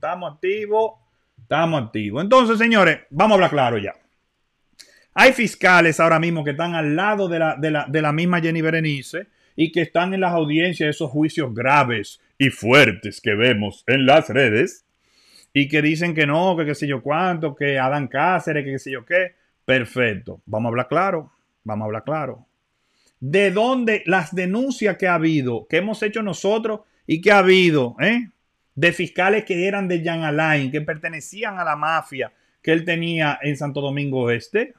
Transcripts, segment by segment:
estamos activos, estamos activos. Entonces, señores, vamos a hablar claro ya. Hay fiscales ahora mismo que están al lado de la, de la, de la misma Jenny Berenice y que están en las audiencias de esos juicios graves y fuertes que vemos en las redes y que dicen que no, que qué sé yo cuánto, que Adán Cáceres, que qué sé yo qué. Perfecto. Vamos a hablar claro. Vamos a hablar claro. ¿De dónde las denuncias que ha habido, que hemos hecho nosotros y que ha habido, eh? De fiscales que eran de Jan Alain, que pertenecían a la mafia que él tenía en Santo Domingo Este?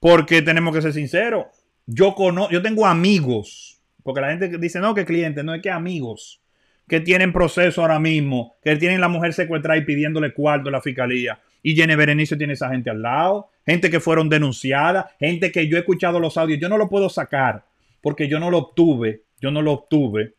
Porque tenemos que ser sinceros. Yo, conozco, yo tengo amigos, porque la gente dice, no, que clientes, no es que amigos que tienen proceso ahora mismo, que tienen la mujer secuestrada y pidiéndole cuarto a la fiscalía. Y Jenny Berenice tiene esa gente al lado, gente que fueron denunciadas, gente que yo he escuchado los audios, yo no lo puedo sacar porque yo no lo obtuve, yo no lo obtuve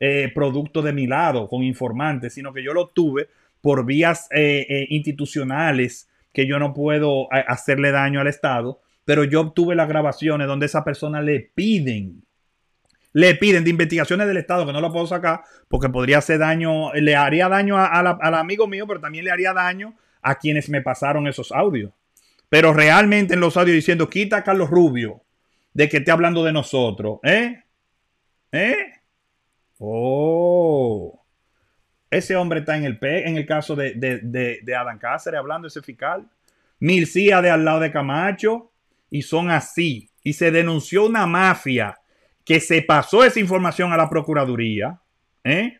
eh, producto de mi lado con informantes, sino que yo lo obtuve por vías eh, eh, institucionales que yo no puedo hacerle daño al Estado, pero yo obtuve las grabaciones donde esa persona le piden le piden de investigaciones del Estado, que no lo puedo sacar porque podría hacer daño, le haría daño al amigo mío, pero también le haría daño a quienes me pasaron esos audios. Pero realmente en los audios diciendo, quita a Carlos Rubio de que esté hablando de nosotros. ¿Eh? ¿Eh? Oh. Ese hombre está en el, en el caso de, de, Adán Cáceres hablando ese fiscal. Milcía de al lado de Camacho. Y son así. Y se denunció una mafia que se pasó esa información a la Procuraduría, ¿eh?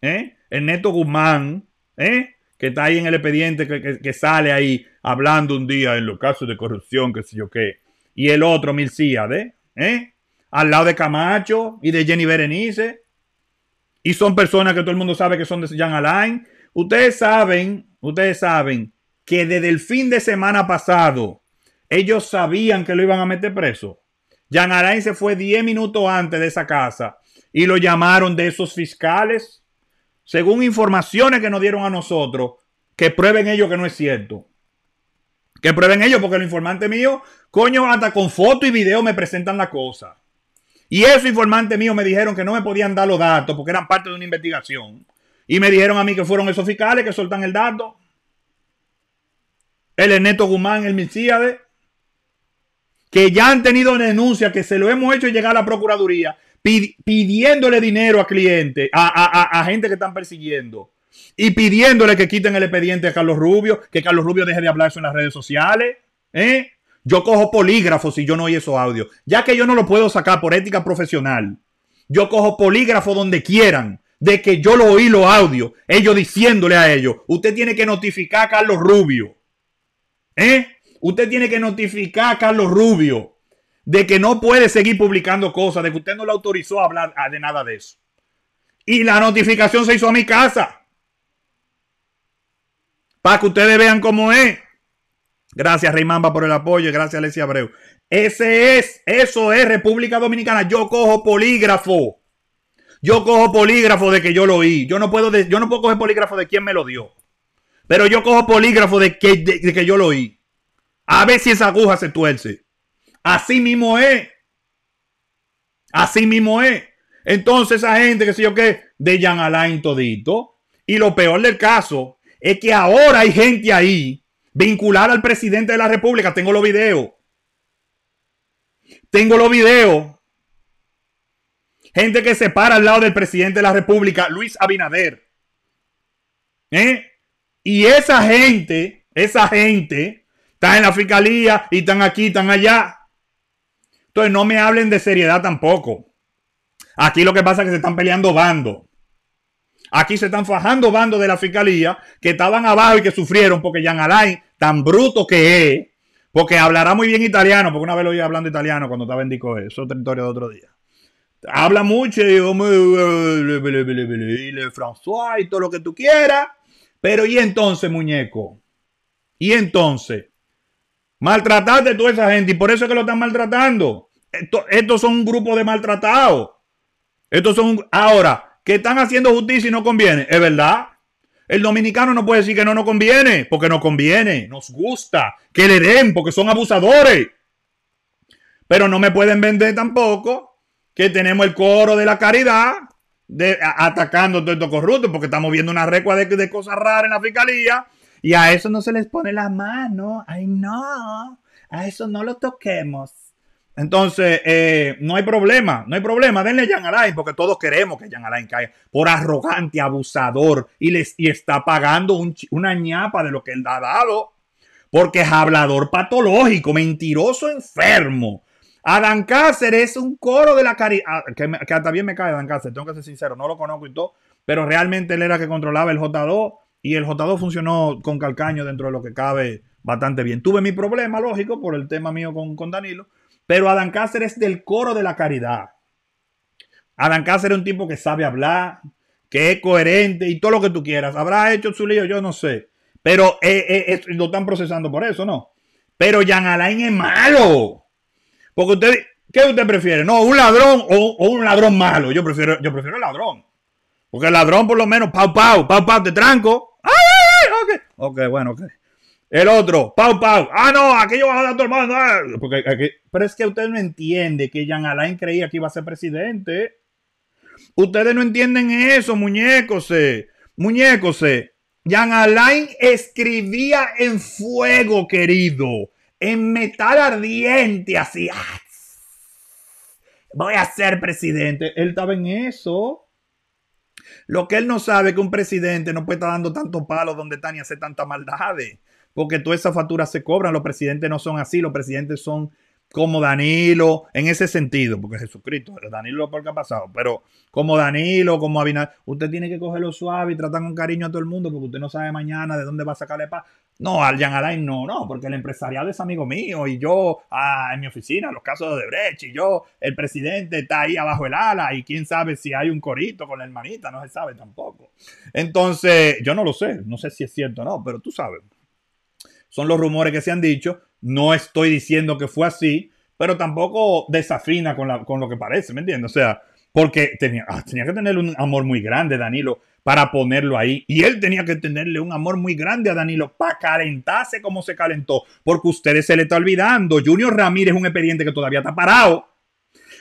¿Eh? El Neto Guzmán, ¿eh? que está ahí en el expediente, que, sale ahí hablando un día en los casos de corrupción, que sé yo qué, y el otro Milcíade, ¿eh? Al lado de Camacho y de Jenny Berenice, y son personas que todo el mundo sabe que son de Jean Alain. Ustedes saben, ustedes saben que desde el fin de semana pasado ellos sabían que lo iban a meter preso. Jan Alain se fue 10 minutos antes de esa casa y lo llamaron de esos fiscales, según informaciones que nos dieron a nosotros, que prueben ellos que no es cierto. Que prueben ellos, porque el informante mío, coño, hasta con foto y video me presentan la cosa. Y esos informantes míos me dijeron que no me podían dar los datos porque eran parte de una investigación. Y me dijeron a mí que fueron esos fiscales que soltan el dato. El Ernesto Guzmán, el Milcíade que ya han tenido denuncia, que se lo hemos hecho llegar a la Procuraduría, pidiéndole dinero a clientes, a, gente que están persiguiendo, y pidiéndole que quiten el expediente a Carlos Rubio, que Carlos Rubio deje de hablar eso en las redes sociales. ¿eh? Yo cojo polígrafo si yo no oí esos audios. Ya que yo no lo puedo sacar por ética profesional, yo cojo polígrafo donde quieran de que yo lo oí los audios, ellos diciéndole a ellos, usted tiene que notificar a Carlos Rubio. ¿Eh? Usted tiene que notificar a Carlos Rubio de que no puede seguir publicando cosas, de que usted no le autorizó a hablar de nada de eso. Y la notificación se hizo a mi casa. Para que ustedes vean cómo es. Gracias, Reymamba, por el apoyo. Gracias, Alessia Abreu. Ese es, eso es República Dominicana. Yo cojo polígrafo. Yo cojo polígrafo de que yo lo oí. Yo no puedo, yo no puedo coger polígrafo de quien me lo dio. Pero yo cojo polígrafo de que, de que yo lo oí. A ver si esa aguja se tuerce. Así mismo es. Así mismo es. Entonces esa gente, que sé yo qué, de Jan Alain todito. Y lo peor del caso es que ahora hay gente ahí vinculada al presidente de la República. Tengo los videos. Tengo los videos. Gente que se para al lado del presidente de la República, Luis Abinader. ¿Eh? Y esa gente, esa gente están en la fiscalía y están aquí, están allá. Entonces no me hablen de seriedad tampoco. Aquí lo que pasa es que se están peleando bandos. Aquí se están fajando bandos de la fiscalía que estaban abajo y que sufrieron porque Jean Alain, tan bruto que es, porque hablará muy bien italiano, porque una vez lo oí hablando italiano cuando estaba en Dico, eso territorio de otro día. Habla mucho y, François y todo lo que tú quieras. Pero ¿y entonces, muñeco? ¿Y entonces? Maltrataste a toda esa gente y por eso es que lo están maltratando. estos son un grupo de maltratados. Estos son. Ahora, que están haciendo justicia y no conviene. Es verdad. El dominicano no puede decir que no nos conviene, porque no conviene. Nos gusta que le den, porque son abusadores. Pero no me pueden vender tampoco que tenemos el coro de la caridad de, atacando todo esto corrupto, porque estamos viendo una recua de, de cosas raras en la fiscalía y a eso no se les pone la mano. Ay, no, a eso no lo toquemos. Entonces, eh, no hay problema, no hay problema. Denle Jan Alain, porque todos queremos que Jan Alain caiga por arrogante, abusador y, les, y está pagando una ñapa de lo que él ha dado. Porque es hablador patológico, mentiroso, enfermo. Adán Cáceres es un coro de la caridad. Ah, que, hasta bien me cae Adán Cáceres, tengo que ser sincero, no lo conozco y todo. Pero realmente él era que controlaba el J2 y el J2 funcionó con calcaño dentro de lo que cabe bastante bien. Tuve mi problema, lógico, por el tema mío con, con Danilo pero Adán Cáceres es del coro de la caridad. Adán Cáceres es un tipo que sabe hablar, que es coherente y todo lo que tú quieras. Habrá hecho su lío, yo no sé. Pero eh, eh, lo están procesando por eso, ¿no? Pero Jan Alain es malo. Porque usted, ¿qué usted prefiere? No, un ladrón o, un ladrón malo. Yo prefiero, yo prefiero el ladrón. Porque el ladrón, por lo menos, pau, pau, pau, pau, te tranco. ¡Ay, ay, ay! Ok, ok, bueno, ok. El otro, Pau Pau. Ah, no, aquello va a dar mundo. Ah, porque pero es que usted no entiende que Jean Alain creía que iba a ser presidente. Ustedes no entienden eso, muñecos. Muñecos. Jean Alain escribía en fuego, querido. En metal ardiente, así. Ah, voy a ser presidente. Él estaba en eso. Lo que él no sabe es que un presidente no puede estar dando tanto palo donde está ni hace tanta maldades porque todas esas facturas se cobran. Los presidentes no son así, los presidentes son como Danilo, en ese sentido, porque Jesucristo, Danilo lo que ha pasado, pero como Danilo, como Abinader, usted tiene que cogerlo suave y tratar con cariño a todo el mundo, porque usted no sabe mañana de dónde va a sacarle paz. No, al Jan Alain no, no, porque el empresariado es amigo mío y yo ah, en mi oficina, los casos de Odebrecht y yo, el presidente está ahí abajo el ala y quién sabe si hay un corito con la hermanita, no se sabe tampoco. Entonces, yo no lo sé, no sé si es cierto o no, pero tú sabes son los rumores que se han dicho. No estoy diciendo que fue así, pero tampoco desafina con, la, con lo que parece, ¿me entiendes? O sea, porque tenía, ah, tenía que tener un amor muy grande, Danilo, para ponerlo ahí. Y él tenía que tenerle un amor muy grande a Danilo para calentarse como se calentó. Porque ustedes se le está olvidando. Junior Ramírez es un expediente que todavía está parado.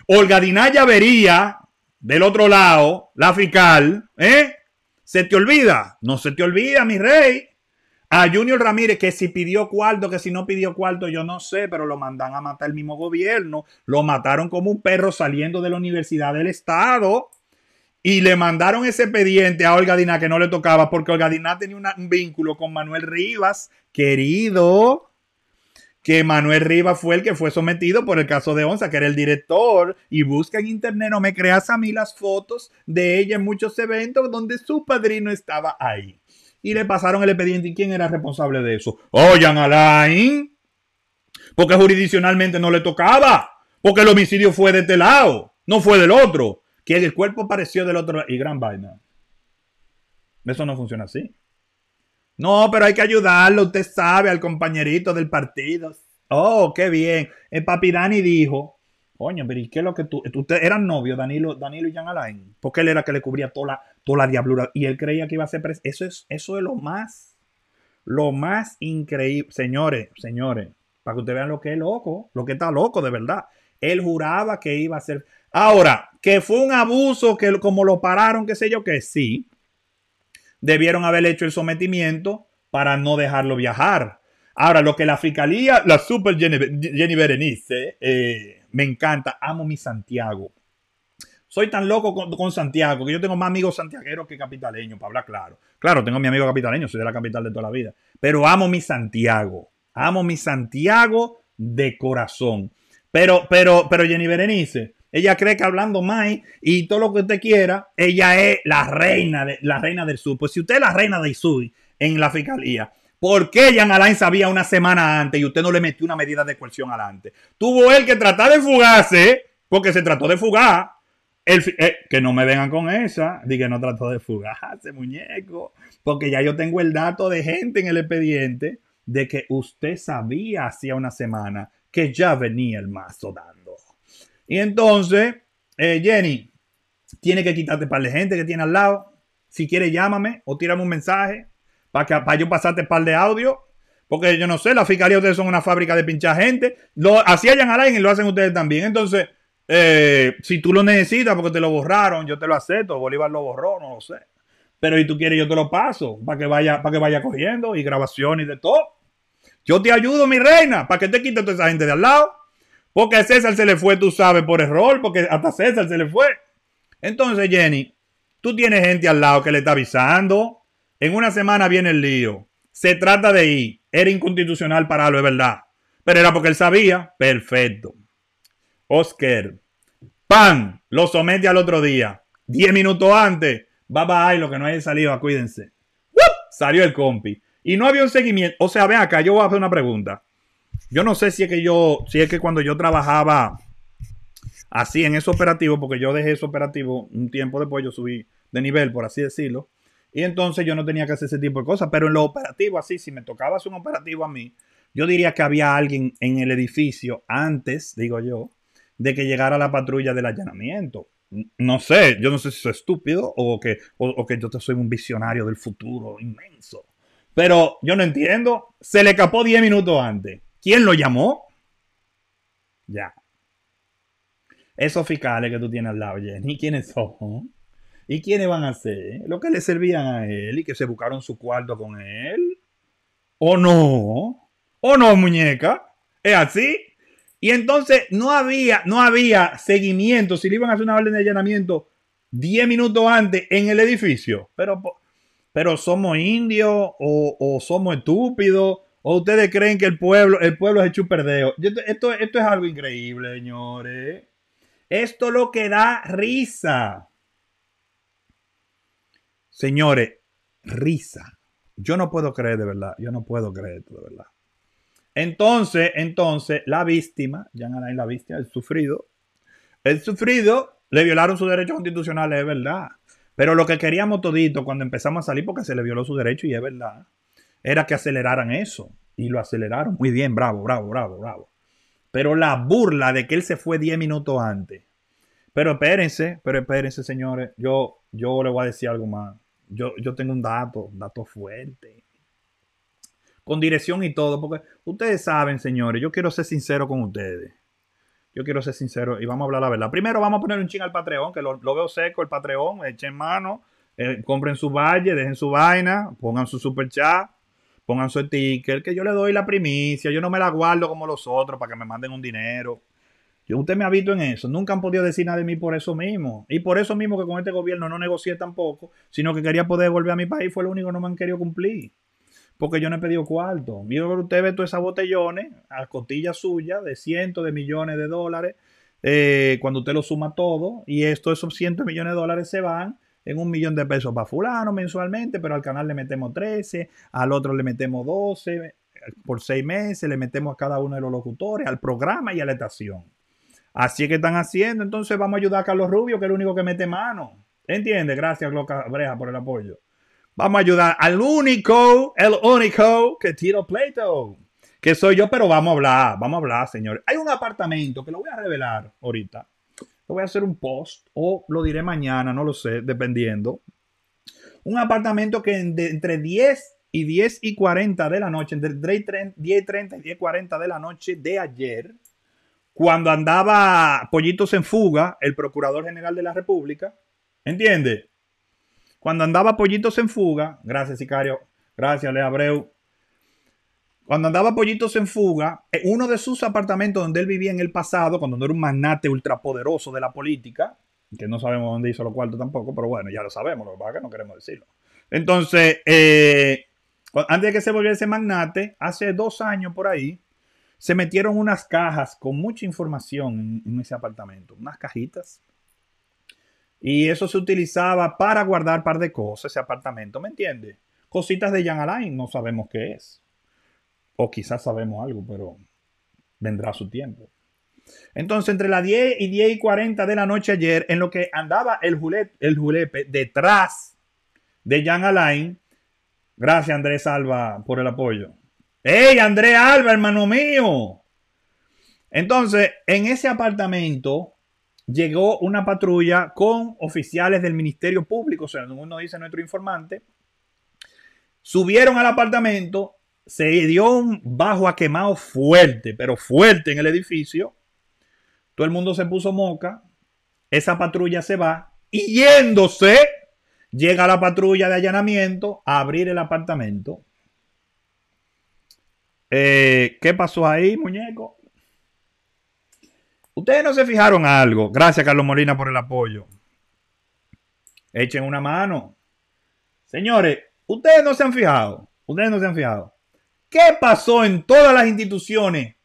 Olga Dinaya vería del otro lado, la fiscal, ¿eh? ¿Se te olvida? No se te olvida, mi rey. A Junior Ramírez, que si pidió cuarto, que si no pidió cuarto, yo no sé, pero lo mandan a matar el mismo gobierno. Lo mataron como un perro saliendo de la Universidad del Estado. Y le mandaron ese expediente a Olga Diná que no le tocaba porque Olga Diná tenía un vínculo con Manuel Rivas, querido. Que Manuel Rivas fue el que fue sometido por el caso de Onza, que era el director. Y busca en internet, no me creas a mí las fotos de ella en muchos eventos donde su padrino estaba ahí y le pasaron el expediente. ¿Y quién era responsable de eso? Oyan Alain. Porque jurisdiccionalmente no le tocaba. Porque el homicidio fue de este lado, no fue del otro. Que el cuerpo apareció del otro lado. Y gran vaina. Eso no funciona así. No, pero hay que ayudarlo, usted sabe, al compañerito del partido. Oh, qué bien. El Papirani dijo Coño, pero ¿y qué es lo que tú? Ustedes eran novios, Danilo, Danilo y Jan Alain. Porque él era que le cubría toda la, toda la diablura. Y él creía que iba a ser presidente. Eso es, eso es lo más, lo más increíble. Señores, señores, para que ustedes vean lo que es loco, lo que está loco de verdad. Él juraba que iba a ser. Ahora, que fue un abuso, que como lo pararon, qué sé yo, que sí. Debieron haber hecho el sometimiento para no dejarlo viajar. Ahora, lo que la fiscalía, la super Jenny, Jenny Berenice, eh, me encanta, amo mi Santiago. Soy tan loco con, Santiago que yo tengo más amigos santiagueros que capitaleños, para hablar claro. Claro, tengo mi amigo capitaleño, soy de la capital de toda la vida. Pero amo mi Santiago. Amo mi Santiago de corazón. Pero, pero, pero Jenny Berenice, ella cree que hablando más y todo lo que usted quiera, ella es la reina, de, la reina del sur. Pues si usted es la reina del sur en la fiscalía, ¿Por qué Jan Alain sabía una semana antes y usted no le metió una medida de coerción adelante? Tuvo él que tratar de fugarse, porque se trató de fugar. El, eh, que no me vengan con esa, di que no trató de fugarse, muñeco, porque ya yo tengo el dato de gente en el expediente de que usted sabía hacía una semana que ya venía el mazo dando. Y entonces, eh, Jenny, tiene que quitarte para la gente que tiene al lado. Si quiere, llámame o tírame un mensaje para, para yo pasarte par de audio. Porque yo no sé, la fiscalía ustedes son una fábrica de pinchar gente. Lo hacían Alain y lo hacen ustedes también. Entonces, Eh, si tú lo necesitas porque te lo borraron, yo te lo acepto. Bolívar lo borró, no lo sé. Pero si tú quieres, yo te lo paso para que vaya, para que vaya cogiendo y grabación y de todo. Yo te ayudo, mi reina, para que te quite toda esa gente de al lado. Porque a César se le fue, tú sabes, por error, porque hasta César se le fue. Entonces, Jenny, tú tienes gente al lado que le está avisando. En una semana viene el lío. Se trata de ir. Era inconstitucional pararlo, es verdad. Pero era porque él sabía. Perfecto. Oscar. Pan. Lo somete al otro día. Diez minutos antes. Bye bye. Lo que no haya salido, cuídense. Salió el compi. Y no había un seguimiento. O sea, ven acá, yo voy a hacer una pregunta. Yo no sé si es que yo, si es que cuando yo trabajaba así en ese operativo, porque yo dejé ese operativo un tiempo después, yo subí de nivel, por así decirlo. Y entonces yo no tenía que hacer ese tipo de cosas. Pero en lo operativo, así, si me tocaba hacer un operativo a mí, yo diría que había alguien en el edificio antes, digo yo, de que llegara la patrulla del allanamiento. No sé, yo no sé si soy estúpido o que, o, que yo soy un visionario del futuro inmenso. Pero yo no entiendo. Se le escapó 10 minutos antes. ¿Quién lo llamó? Ya. Esos fiscales que tú tienes al lado, Jenny, ¿quiénes son? ¿Y quiénes van a ser? Lo que le servían a él y que se buscaron su cuarto con él. ¿O no? ¿O no, muñeca? ¿Es así? Y entonces no había, no había seguimiento. Si le iban a hacer una orden de allanamiento 10 minutos antes en el edificio. Pero, pero somos indios o, somos estúpidos. ¿O ustedes creen que el pueblo, el pueblo es el chuperdeo? Esto, esto es algo increíble, señores. Esto lo que da risa. Señores, risa. Yo no puedo creer de verdad. Yo no puedo creer esto de verdad. Entonces, entonces, la víctima, Jean Alain, la víctima, el sufrido, el sufrido, le violaron sus derechos constitucionales, es verdad. Pero lo que queríamos todito cuando empezamos a salir, porque se le violó su derecho, y es verdad, era que aceleraran eso. Y lo aceleraron. Muy bien, bravo, bravo, bravo, bravo. Pero la burla de que él se fue 10 minutos antes. Pero espérense, pero espérense, señores. Yo, yo le voy a decir algo más. Yo, yo tengo un dato, un dato fuerte con dirección y todo, porque ustedes saben, señores, yo quiero ser sincero con ustedes. Yo quiero ser sincero y vamos a hablar la verdad. Primero vamos a poner un ching al Patreon, que lo, veo seco el Patreon, echen mano, eh, compren su valle, dejen su vaina, pongan su super chat, pongan su sticker, que yo le doy la primicia, yo no me la guardo como los otros para que me manden un dinero. Yo, usted me ha visto en eso. Nunca han podido decir nada de mí por eso mismo. Y por eso mismo que con este gobierno no negocié tampoco, sino que quería poder volver a mi país, fue lo único que no me han querido cumplir porque yo no he pedido cuarto. Mira usted ve todos esos botellones a costilla suya de cientos de millones de dólares, eh, cuando usted lo suma todo, y esto, esos cientos de millones de dólares se van en un millón de pesos para fulano mensualmente, pero al canal le metemos 13, al otro le metemos 12 por seis meses, le metemos a cada uno de los locutores, al programa y a la estación. Así es que están haciendo, entonces vamos a ayudar a Carlos Rubio, que es el único que mete mano. ¿Entiende? Gracias, Gloca Breja, por el apoyo. Vamos a ayudar al único, el único que tiro pleito, que soy yo, pero vamos a hablar, vamos a hablar, señores. Hay un apartamento que lo voy a revelar ahorita. Lo voy a hacer un post o lo diré mañana, no lo sé, dependiendo. Un apartamento que entre 10 y 10 y 40 de la noche, entre 10 y 30 y 10 y 40 de la noche de ayer, cuando andaba Pollitos en fuga, el Procurador General de la República, ¿entiende? Cuando andaba Pollitos en fuga, gracias Sicario, gracias Lea Abreu. Cuando andaba Pollitos en fuga, uno de sus apartamentos donde él vivía en el pasado, cuando no era un magnate ultrapoderoso de la política, que no sabemos dónde hizo los cuartos tampoco, pero bueno, ya lo sabemos, lo que pasa es que no queremos decirlo. Entonces, eh, antes de que se volviese magnate, hace dos años por ahí, se metieron unas cajas con mucha información en, ese apartamento, unas cajitas y eso se utilizaba para guardar un par de cosas, ese apartamento, ¿me entiendes? Cositas de Jan Alain, no sabemos qué es. O quizás sabemos algo, pero vendrá su tiempo. Entonces, entre las 10 y 10 y 40 de la noche ayer, en lo que andaba el, el julepe detrás de Jan Alain, gracias Andrés Alba por el apoyo. ¡Ey, Andrés Alba, hermano mío! Entonces, en ese apartamento llegó una patrulla con oficiales del Ministerio Público, o sea, uno dice nuestro informante, subieron al apartamento, se dio un bajo a quemado fuerte, pero fuerte en el edificio, todo el mundo se puso moca, esa patrulla se va y yéndose, llega la patrulla de allanamiento a abrir el apartamento. Eh, ¿Qué pasó ahí, muñeco? Ustedes no se fijaron algo. Gracias, Carlos Molina, por el apoyo. Echen una mano. Señores, ustedes no se han fijado. Ustedes no se han fijado. ¿Qué pasó en todas las instituciones?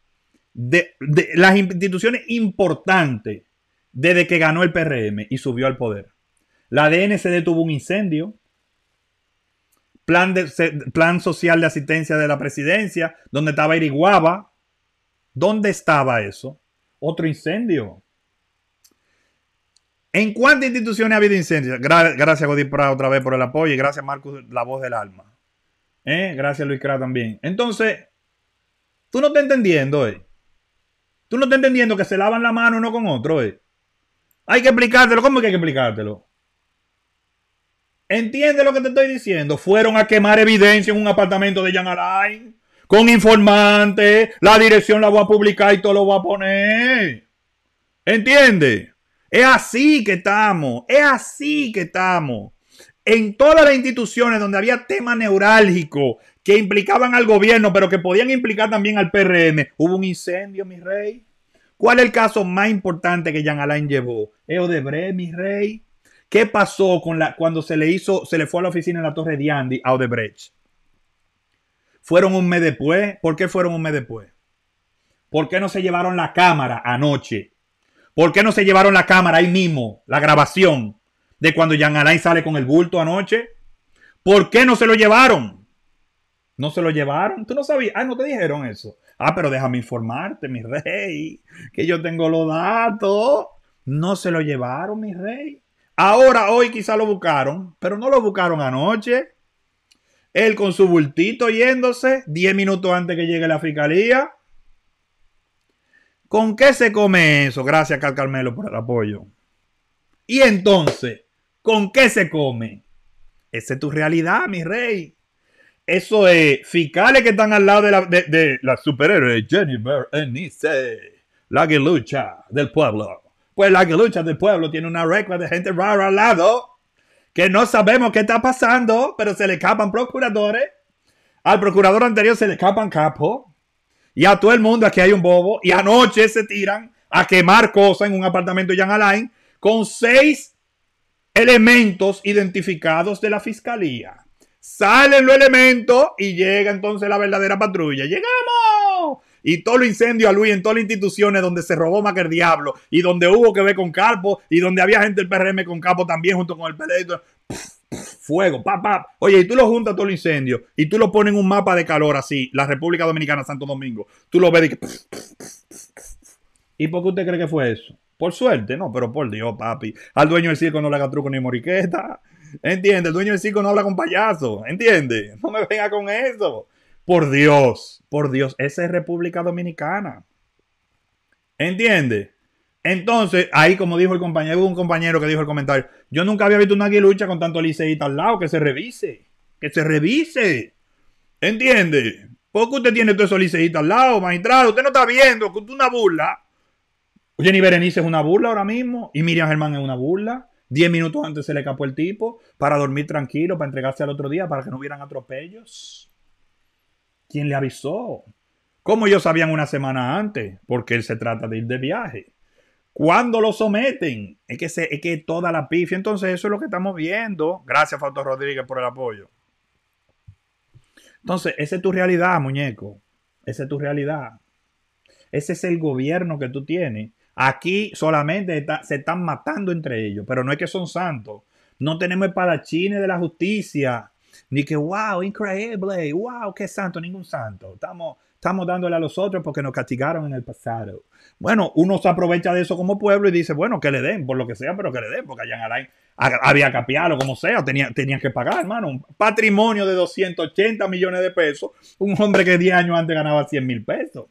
De, las instituciones importantes desde que ganó el PRM y subió al poder. La DNCD tuvo un incendio. Plan, social de asistencia de la presidencia, donde estaba Iriguaba. ¿Dónde estaba eso? Otro incendio. ¿En cuántas instituciones ha habido incendios? gracias, Godín Prado, otra vez por el apoyo y gracias, Marcos, la voz del alma. ¿Eh? Gracias, Luis Cra también. Entonces, tú no estás entendiendo, eh. Tú no estás entendiendo que se lavan la mano uno con otro, eh. Hay que explicártelo. ¿Cómo que hay que explicártelo? Entiende lo que te estoy diciendo. Fueron a quemar evidencia en un apartamento de Jan Alain. Con informante. La dirección la voy a publicar y todo lo voy a poner. ¿Entiende? Es así que estamos. Es así que estamos. En todas las instituciones donde había temas neurálgicos que implicaban al gobierno, pero que podían implicar también al PRM, hubo un incendio, mi rey. ¿Cuál es el caso más importante que Jean Alain llevó? Es Odebrecht, mi rey. ¿Qué pasó con la, cuando se le hizo, se le fue a la oficina en la Torre de Andy a Odebrecht? Fueron un mes después. ¿Por qué fueron un mes después? ¿Por qué no se llevaron la cámara anoche? ¿Por qué no se llevaron la cámara ahí mismo, la grabación de cuando Jean Alain sale con el bulto anoche? ¿Por qué no se lo llevaron? ¿No se lo llevaron? ¿Tú no sabías? Ah, no te dijeron eso. Ah, pero déjame informarte, mi rey, que yo tengo los datos. No se lo llevaron, mi rey. Ahora, hoy quizá lo buscaron, pero no lo buscaron anoche. Él con su bultito yéndose 10 minutos antes que llegue la fiscalía. ¿Con qué se come eso? Gracias, Cal Carmelo, por el apoyo. Y entonces, ¿con qué se come? Esa es tu realidad, mi rey. Eso es fiscales que están al lado de la, de, la superhéroe Jennifer la lucha del pueblo. Pues la lucha del pueblo tiene una regla de gente rara al lado que no sabemos qué está pasando, pero se le escapan procuradores. Al procurador anterior se le escapan capos. Y a todo el mundo aquí hay un bobo. Y anoche se tiran a quemar cosas en un apartamento de Jan Alain con seis elementos identificados de la fiscalía. Salen los elementos y llega entonces la verdadera patrulla. ¡Llegamos! Y todo lo incendio a Luis en todas las instituciones donde se robó más que el diablo y donde hubo que ver con Carpo y donde había gente del PRM con Capo también junto con el PLD. Fuego, pa, pa. Oye, y tú lo juntas todo el incendio y tú lo pones en un mapa de calor así, la República Dominicana, Santo Domingo. Tú lo ves y que. ¿Y por qué usted cree que fue eso? Por suerte, no, pero por Dios, papi. Al dueño del circo no le haga truco ni moriqueta. ¿Entiendes? El dueño del circo no habla con payaso. ¿Entiendes? No me venga con eso. Por Dios, por Dios, esa es República Dominicana. ¿Entiendes? Entonces, ahí como dijo el compañero, un compañero que dijo el comentario, yo nunca había visto una aguilucha con tanto liceíta al lado, que se revise, que se revise. ¿Entiende? ¿Por qué usted tiene todo eso liceíta al lado, magistrado? Usted no está viendo que es una burla. Jenny Berenice es una burla ahora mismo y Miriam Germán es una burla. Diez minutos antes se le escapó el tipo para dormir tranquilo, para entregarse al otro día, para que no hubieran atropellos. ¿Quién le avisó? ¿Cómo ellos sabían una semana antes? Porque él se trata de ir de viaje. ¿Cuándo lo someten? Es que, se, es que toda la pifia. Entonces, eso es lo que estamos viendo. Gracias, Fausto Rodríguez, por el apoyo. Entonces, esa es tu realidad, muñeco. Esa es tu realidad. Ese es el gobierno que tú tienes. Aquí solamente se están matando entre ellos, pero no es que son santos. No tenemos espadachines de la justicia. Ni que, wow, increíble, wow, qué santo, ningún santo. Estamos, estamos dándole a los otros porque nos castigaron en el pasado. Bueno, uno se aprovecha de eso como pueblo y dice, bueno, que le den, por lo que sea, pero que le den, porque allá en Alain había capiado, como sea, tenía que pagar, hermano. Un patrimonio de 280 millones de pesos, un hombre que 10 años antes ganaba 100 mil pesos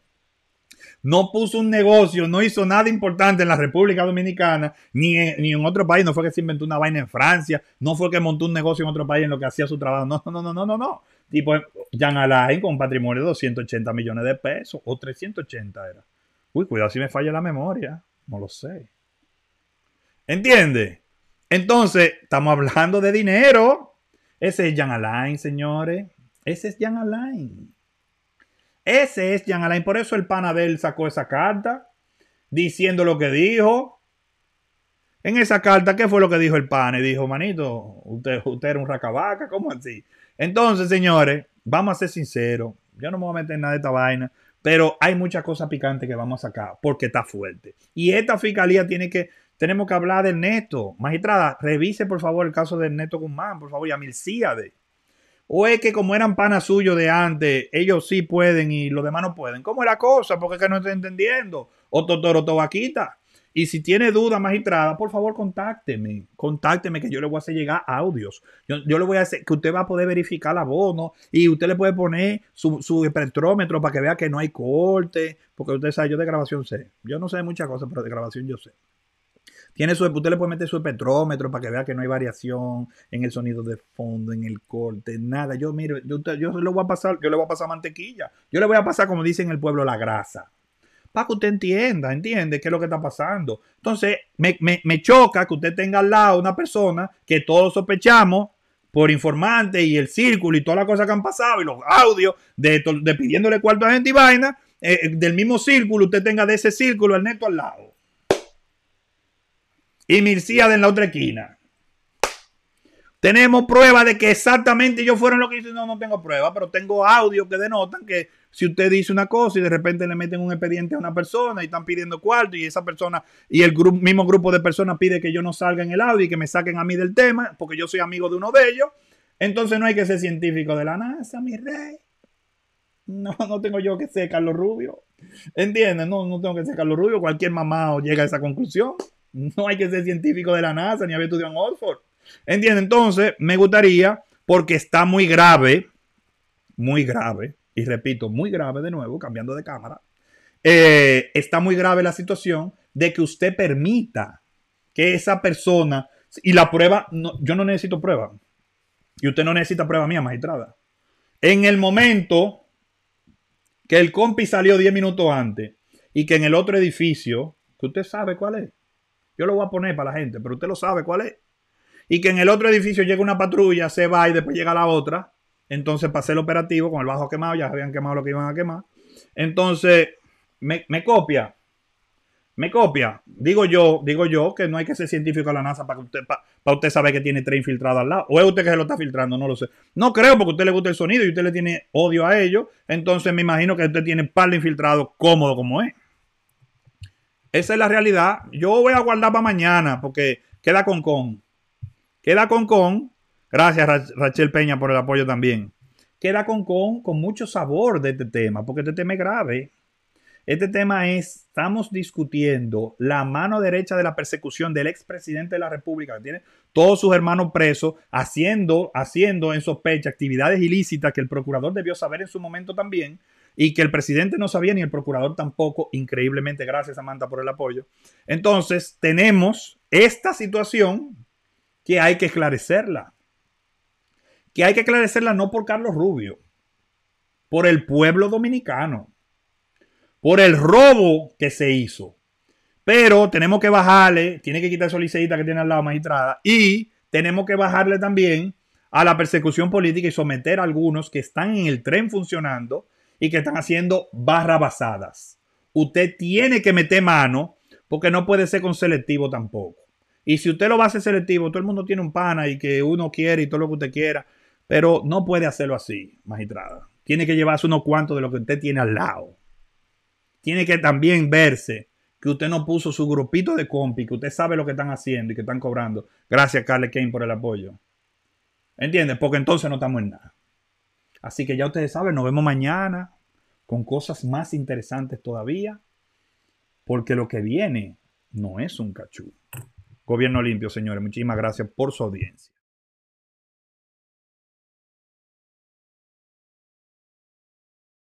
no puso un negocio, no hizo nada importante en la República Dominicana, ni en, ni en otro país, no fue que se inventó una vaina en Francia, no fue que montó un negocio en otro país en lo que hacía su trabajo, no, no, no, no, no, no. Tipo, Jan Alain con patrimonio de 280 millones de pesos, o 380 era. Uy, cuidado si me falla la memoria. No lo sé. ¿Entiende? Entonces, estamos hablando de dinero. Ese es Jan Alain, señores. Ese es Jan Alain. Ese es Jan Alain. Por eso el panadel sacó esa carta diciendo lo que dijo. En esa carta, ¿qué fue lo que dijo el pane? Dijo, manito, usted, usted era un racabaca, ¿cómo así? Entonces, señores, vamos a ser sinceros. Yo no me voy a meter en nada de esta vaina, pero hay muchas cosas picantes que vamos a sacar porque está fuerte. Y esta fiscalía tiene que, tenemos que hablar del neto. Magistrada, revise por favor el caso del neto Guzmán, por favor, y a Milcíade. O es que como eran panas suyos de antes, ellos sí pueden y los demás no pueden. ¿Cómo es la cosa? Porque es que no estoy entendiendo. O Totoro Tobaquita. Y si tiene duda, magistrada, por favor, contácteme. Contácteme que yo le voy a hacer llegar audios. Yo, le voy a hacer que usted va a poder verificar la abono y usted le puede poner su, su para que vea que no hay corte. Porque usted sabe, yo de grabación sé. Yo no sé muchas cosas, pero de grabación yo sé. Tiene su, usted le puede meter su espectrómetro para que vea que no hay variación en el sonido de fondo, en el corte, nada. Yo, mire, yo, yo, le voy a pasar, yo le voy a pasar mantequilla. Yo le voy a pasar, como dicen en el pueblo, la grasa. Para que usted entienda, entiende qué es lo que está pasando. Entonces, me, choca que usted tenga al lado una persona que todos sospechamos por informante y el círculo y todas las cosas que han pasado y los audios de, pidiéndole cuarto a gente y vaina, eh, del mismo círculo, usted tenga de ese círculo el neto al lado y Mircía en la otra esquina. Tenemos prueba de que exactamente ellos fueron lo que hice. No, no tengo prueba, pero tengo audio que denotan que si usted dice una cosa y de repente le meten un expediente a una persona y están pidiendo cuarto y esa persona y el mismo grupo de personas pide que yo no salga en el audio y que me saquen a mí del tema porque yo soy amigo de uno de ellos, entonces no hay que ser científico de la NASA, mi rey. No, no tengo yo que ser Carlos Rubio. ¿Entiendes? No, no tengo que ser Carlos Rubio. Cualquier mamá llega a esa conclusión. No hay que ser científico de la NASA ni haber estudiado en Oxford. ¿Entiendes? Entonces, me gustaría, porque está muy grave, muy grave, y repito, muy grave de nuevo, cambiando de cámara, eh, está muy grave la situación de que usted permita que esa persona, y la prueba, yo no necesito prueba, y usted no necesita prueba mía, magistrada. En el momento que el compi salió 10 minutos antes y que en el otro edificio, que usted sabe cuál es, yo lo voy a poner para la gente, pero usted lo sabe cuál es. Y que en el otro edificio llega una patrulla, se va y después llega la otra. Entonces pasé el operativo con el bajo quemado, ya habían quemado lo que iban a quemar. Entonces, me, copia. Me copia. Digo yo, digo yo que no hay que ser científico a la NASA para que usted, para, usted saber que tiene tres infiltrados al lado. O es usted que se lo está filtrando, no lo sé. No creo porque a usted le gusta el sonido y usted le tiene odio a ellos. Entonces me imagino que usted tiene par de infiltrados cómodo como es. Esa es la realidad. Yo voy a guardar para mañana porque queda con con. Queda con con. Gracias Rachel Peña por el apoyo también. Queda con con con mucho sabor de este tema porque este tema es grave. Este tema es, estamos discutiendo la mano derecha de la persecución del expresidente de la República, que tiene todos sus hermanos presos, haciendo, haciendo en sospecha actividades ilícitas que el procurador debió saber en su momento también, y que el presidente no sabía ni el procurador tampoco, increíblemente, gracias Samantha por el apoyo. Entonces, tenemos esta situación que hay que esclarecerla. Que hay que esclarecerla no por Carlos Rubio, por el pueblo dominicano, por el robo que se hizo. Pero tenemos que bajarle, tiene que quitar esa que tiene al lado magistrada, y tenemos que bajarle también a la persecución política y someter a algunos que están en el tren funcionando y que están haciendo barra basadas. Usted tiene que meter mano porque no puede ser con selectivo tampoco. Y si usted lo va a hacer selectivo, todo el mundo tiene un pana y que uno quiere y todo lo que usted quiera, pero no puede hacerlo así, magistrada. Tiene que llevarse unos cuantos de lo que usted tiene al lado. Tiene que también verse que usted no puso su grupito de compi, que usted sabe lo que están haciendo y que están cobrando. Gracias, Carle Kane, por el apoyo. ¿Entiendes? Porque entonces no estamos en nada. Así que ya ustedes saben, nos vemos mañana con cosas más interesantes todavía, porque lo que viene no es un cachú. Gobierno limpio, señores. Muchísimas gracias por su audiencia.